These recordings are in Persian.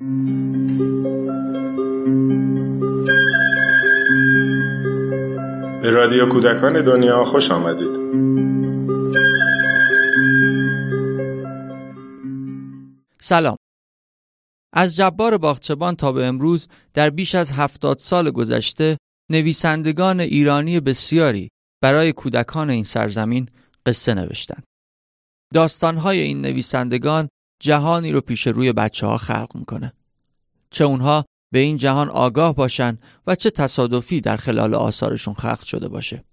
به رادیو کودکان دنیا خوش آمدید سلام از جبار باغچبان تا به امروز در بیش از هفتاد سال گذشته نویسندگان ایرانی بسیاری برای کودکان این سرزمین قصه نوشتند. داستانهای این نویسندگان جهانی رو پیش روی بچه ها خلق می‌کنه. چه اونها به این جهان آگاه باشن و چه تصادفی در خلال آثارشون خلق شده باشه.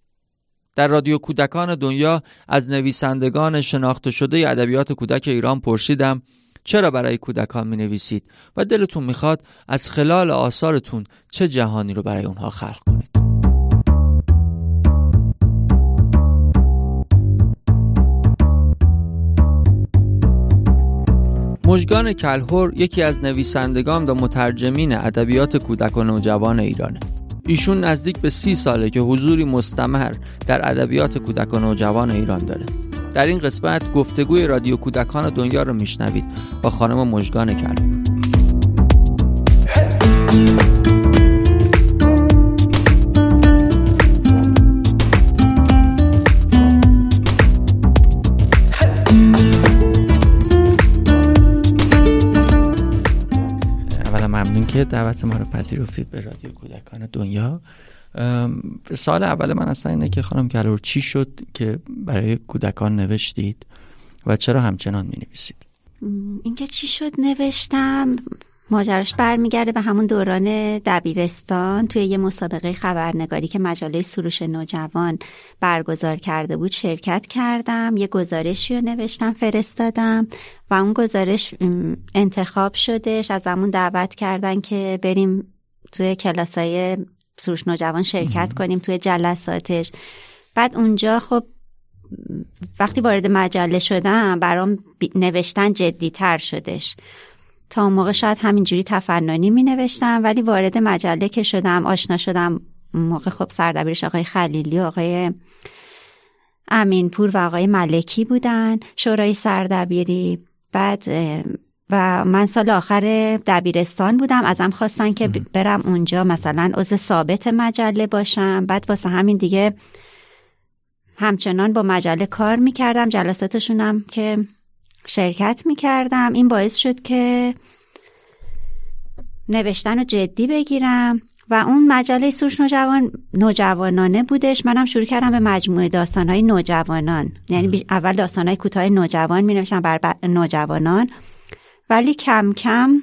در رادیو کودکان دنیا از نویسندگان شناخته شده ادبیات کودک ایران پرسیدم چرا برای کودکان می نویسید و دلتون می‌خواد از خلال آثارتون چه جهانی رو برای اونها خلق مجگان کلهور یکی از نویسندگان و مترجمین ادبیات کودک و نوجوان ایرانه. ایشون نزدیک به سی ساله که حضوری مستمر در ادبیات کودک و نوجوان ایران داره. در این قسمت گفتگوی رادیو کودکان دنیا رو میشنوید با خانم مژگان کلهور که دعوت ما رو پذیرفتید به رادیو کودکان دنیا. سال اول من اصلا اینه که خانم کلور چی شد که برای کودکان نوشتید و چرا همچنان می نویسید اینکه چی شد نوشتم؟ ماجراش برمیگرده به همون دوران دبیرستان. توی یه مسابقه خبرنگاری که مجله سروش نوجوان برگزار کرده بود شرکت کردم یه گزارشی رو نوشتم فرستادم و اون گزارش انتخاب شدش. از همون دعوت کردن که بریم توی کلاسای سروش نوجوان شرکت کنیم توی جلساتش. بعد اونجا خب وقتی وارد مجله شدم برام نوشتن جدی تر شدش. تا اون موقع شاید همینجوری تفننی می نوشتم ولی وارد مجله که شدم آشنا شدم موقع خب سردبیرش آقای خلیلی و آقای امینپور و آقای ملکی بودن شورای سردبیری. بعد و من سال آخر دبیرستان بودم. ازم خواستن که برم اونجا مثلا عضو ثابت مجله باشم. بعد واسه همین دیگه همچنان با مجله کار می‌کردم. جلساتشونم که شرکت می‌کردم. این باعث شد که نوشتن رو جدی بگیرم و اون مجله سوش نوجوان نوجوانانه بودش. منم شروع کردم به مجموعه داستانهای نوجوانان. یعنی اول داستانهای کوتاه نوجوان می نوشتم بر نوجوانان. ولی کم کم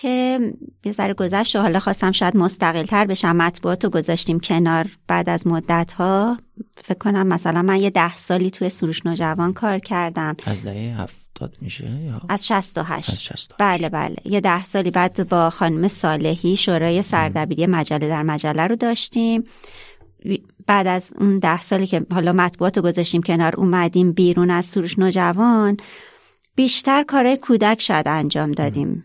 که یه ذره گذشت و حالا خواستم شاید مستقل تر بشم مطبوعات رو گذاشتیم کنار. بعد از مدت ها فکر کنم مثلا من یه ده سالی توی سروش نوجوان کار کردم. از دهه هفتاد میشه یا؟ از 68 از 68 بله بله. یه ده سالی بعد با خانم صالحی شورای سردبیری مجله در مجله رو داشتیم. بعد از اون ده سالی که حالا مطبوعات رو گذاشتیم کنار اومدیم بیرون از سروش نوجوان. بیشتر کارهای کودک شاید انجام دادیم.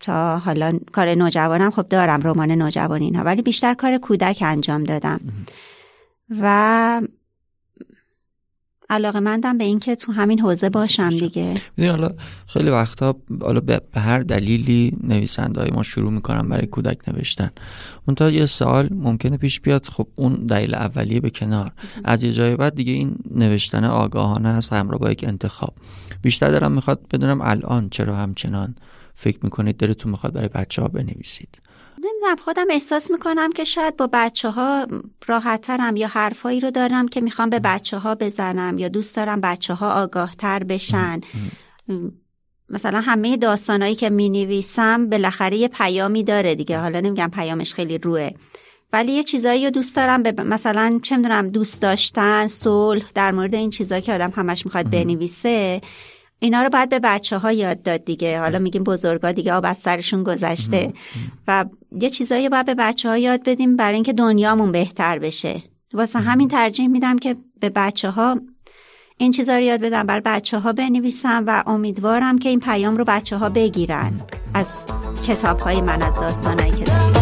تا حالا کار نوجوانم خب دارم رمان نوجوان اینها ولی بیشتر کار کودک انجام دادم. و علاقه مندم به اینکه تو همین حوزه باشم دیگه. حالا خیلی وقتا حالا به هر دلیلی نویسنده های ما شروع می‌کنن برای کودک نوشتن. اون یه سال ممکنه پیش بیاد خب اون دلیل اولیه به کنار. از یه جای بعد دیگه این نوشتن آگاهانه هست همراه با یک انتخاب. بیشتر دارم می‌خواد بدونم الان چرا همچنان فکر می‌کنید دلتون می‌خواد برای بچه ها بنویسید. نمی‌دونم خودم احساس می‌کنم که شاید با بچه ها راحتترم یا حرفایی رو دارم که می‌خوام به بچه ها بزنم یا دوست دارم بچه ها آگاه تر بشن مثلا همه داستانایی که می نویسم بالاخره یه پیامی داره دیگه. حالا نمیگم پیامش خیلی روه. ولی یه چیزایی رو دوست دارم به مثلا چه می‌دونم دوست داشتن صلح در مورد این چیزایی که آدم همش می‌خواد بنویسه اینا رو باید به بچه ها یاد داد دیگه. حالا میگیم بزرگا دیگه آب از سرشون گذشته. و یه چیزایی باید به بچه ها یاد بدیم برای اینکه دنیامون بهتر بشه. واسه همین ترجیح میدم که به بچه ها این چیزا رو یاد بدم بر بچه ها بنویسم و امیدوارم که این پیام رو بچه ها بگیرن. از کتاب های من از داستانهایی که دارم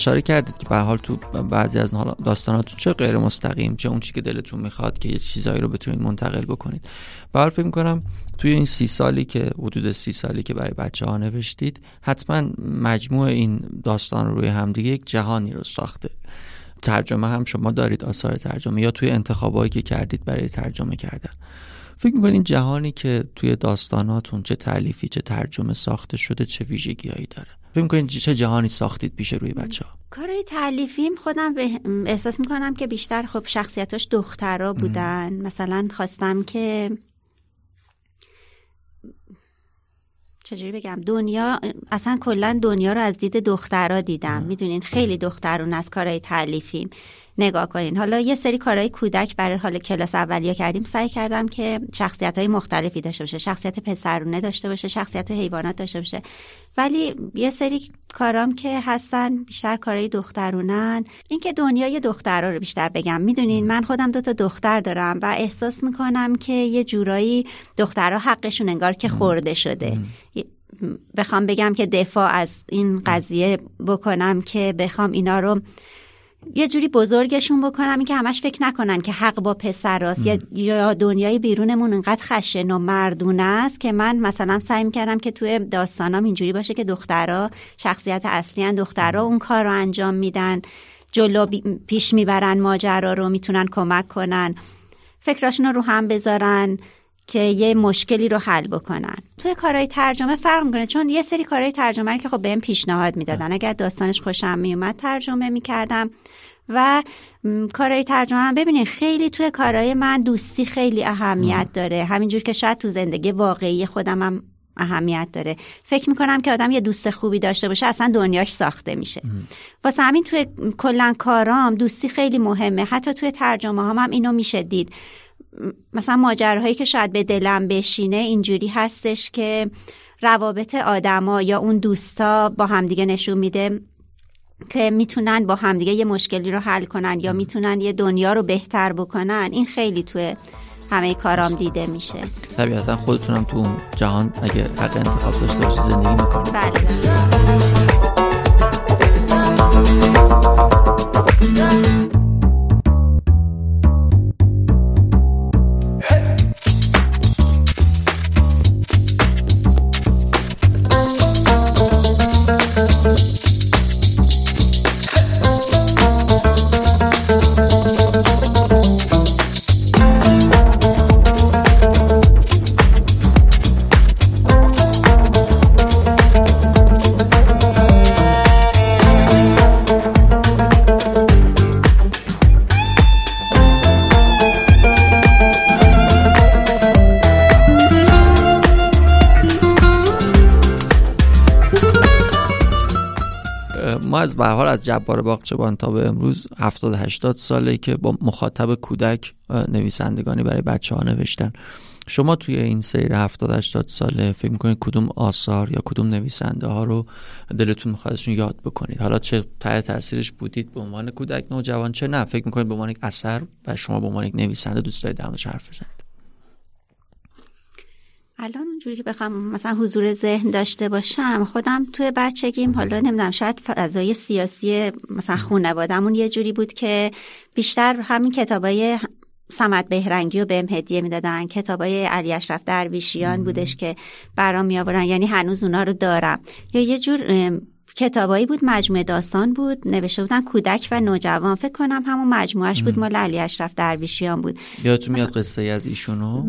اشاره کردید که به حال تو بعضی از داستاناتون چه غیر مستقیم چه اون چی که دلتون می‌خواد که یه چیزایی رو بتونید منتقل بکنید. به حال فکر می‌کنم توی این سی سالی که حدود سی سالی که برای بچه ها نوشتید حتما مجموع این داستان رو روی همدیگه یک جهانی رو ساخته. ترجمه هم شما دارید آثار ترجمه یا توی انتخابایی که کردید برای ترجمه کردن. فکر می‌کنید این جهانی که توی داستاناتون چه تعلیفی چه ترجمه ساخته شده چه ویژگیهایی داره؟ فکر می‌کنید چه جهانی ساختید پیش روی بچه ها کارهای تعلیفیم خودم احساس می‌کنم که بیشتر خب شخصیتاش دخترها بودن. مثلا خواستم که چجوری بگم؟ دنیا اصلا کلا دنیا رو از دید دخترها دیدم. می‌دونین؟ خیلی دخترون از کارهای تعلیفیم. نگاه کنین. حالا یه سری کارهای کودک برای حال کلاس اولیا کردیم. سعی کردم که شخصیت های مختلفی داشته باشه. شخصیت پسرونه داشته باشه شخصیت حیوانات داشته باشه. ولی یه سری کارام که هستن بیشتر کارهای دخترونن. اینکه دنیای دخترها رو بیشتر بگم. می‌دونین من خودم دو تا دختر دارم و احساس می‌کنم که یه جورایی دخترها حقشون انگار که خورده شده. بخوام بگم که دفاع از این قضیه بکنم که بخوام اینا رو یه جوری بزرگشون بکنم این که همش فکر نکنن که حق با پسراست یا دنیای بیرونمون انقدر خشن و مردونه است که من مثلا سعی می‌کردم که توی داستانام اینجوری باشه که دخترها شخصیت اصلی هن دخترها اون کار رو انجام میدن جلو پیش می‌برن ماجرا رو می‌تونن کمک کنن فکراشون رو هم بذارن. که یه مشکلی رو حل بکنن. توی کارهای ترجمه فرق می‌کنه چون یه سری کارهای ترجمه که خب بهم پیشنهاد می‌دادن. اگر داستانش خوشم میومد ترجمه می‌کردم. و کارهای ترجمه هم ببینید خیلی توی کارهای من دوستی خیلی اهمیت داره. همینجور که شاید تو زندگی واقعی خودم هم اهمیت داره. فکر می‌کنم که آدم یه دوست خوبی داشته باشه اصلا دنیاش ساخته میشه. واسه همین توی کلا کارام دوستی خیلی مهمه. حتی توی ترجمه هم, هم اینو میشه دید. مثلا ماجراهایی که شاید به دلم بشینه اینجوری هستش که روابط آدما یا اون دوستا با همدیگه نشون میده که می‌تونن با همدیگه یه مشکلی رو حل کنن یا می‌تونن یه دنیا رو بهتر بکنن این خیلی توی همه کارام دیده میشه طبیعتا خودتونم تو اون جهان اگه حق انتخاب داشته باشی زندگی می‌کنید بله به حال از جبار باغچبان تا به امروز 70 80 ساله که با مخاطب کودک نویسندگانی برای بچه ها نوشتن. شما توی این سیر 70 80 ساله فکر می‌کنید کدوم آثار یا کدوم نویسنده ها رو دلتون میخوادشون یاد بکنید؟ حالا چه ته تاثیرش بودید به عنوان کودک نوجوان چه نه؟ فکر می‌کنید به عنوان یک اثر و شما به عنوان یک نویسنده دوست دارید حرف بزنید؟ الان اونجوری که بخوام مثلا حضور ذهن داشته باشم خودم توی بچگیم حالا نمی‌دونم شاید فضای سیاسی مثلا خانوادهمون یه جوری بود که بیشتر همین کتابای سمت بهرنگی و بهم هدیه می‌دادن. کتابای علی اشرف درویشیان بودش که برام می آورن یعنی هنوز اونا رو دارم. یا یه جور کتابایی بود مجموعه داستان بود نوشته بودن کودک و نوجوان. فکر کنم همون مجموعش بود مال علی اشرف درویشیان بود. یادتون میاد قصه از ایشونو؟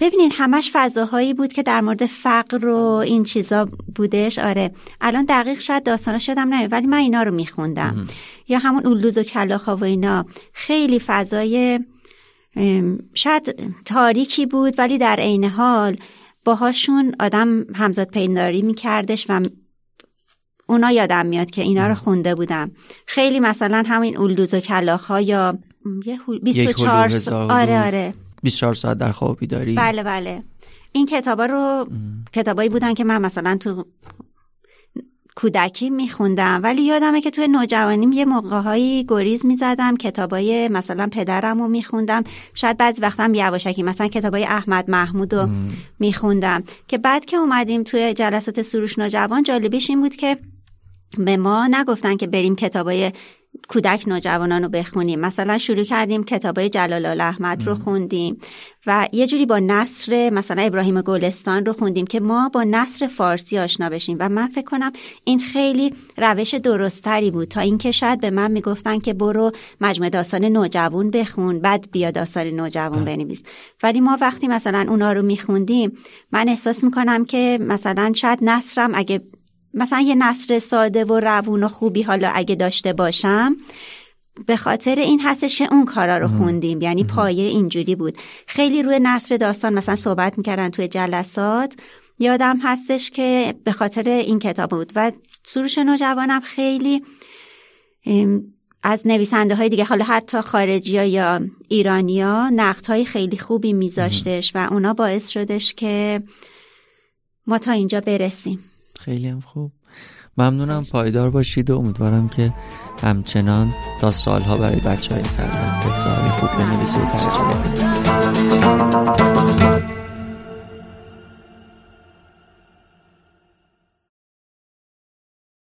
ببینین همش فضاهایی بود که در مورد فقر و این چیزا بودش. آره. الان دقیق شاید داستانا شدم نه ولی من اینا رو میخوندم. یا همون اولوز و کلاخا و اینا. خیلی فضای شاید تاریکی بود ولی در عین حال باهاشون آدم همزاد پینداری میکردش و اونا یادم میاد که اینا رو خونده بودم. خیلی مثلا همین اولوز و کلاخا یا 24 آره آره. 24 ساعت در خواب بیداری. بله بله. این کتابا رو کتابایی بودن که من مثلا تو کودکی میخوندم ولی یادمه که توی نوجوانیم یه موقعهایی گریز می‌زدم کتابای مثلا پدرم رو میخوندم. شاید بعضی وقتم یواشکی مثلا کتابای احمد محمود رو میخوندم. که بعد که اومدیم توی جلسات سروش نوجوان جالبیش این بود که به ما نگفتن که بریم کتابای کودک نوجوانان رو بخونیم. مثلا شروع کردیم کتابای جلال احمد رو خوندیم و یه جوری با نصر مثلا ابراهیم گلستان رو خوندیم که ما با نصر فارسی آشنا بشیم. و من فکر کنم این خیلی روش درستری بود. تا اینکه شاید به من می‌گفتن که برو مجموعه داستان نوجوان بخون بعد بیا داستان نوجوان بنویس. ولی ما وقتی مثلا اونا رو میخوندیم من احساس می‌کنم که مثلا شاید نصرم اگه مثلا یه نصر ساده و روون و خوبی حالا اگه داشته باشم به خاطر این هستش که اون کارا رو خوندیم. یعنی پایه اینجوری بود. خیلی روی نصر داستان مثلا صحبت می‌کردن توی جلسات. یادم هستش که به خاطر این کتاب بود. و سروش نوجوانم خیلی از نویسنده های دیگه حالا حتی خارجی ها یا ایرانیا نقد های خیلی خوبی میذاشتش و اونا باعث شدش که ما تا اینجا برسیم. خیلی هم خوب. ممنونم. پایدار باشید و امیدوارم که همچنان تا سالها برای بچه های سردن خوب بنویسید. و ترجمه کنید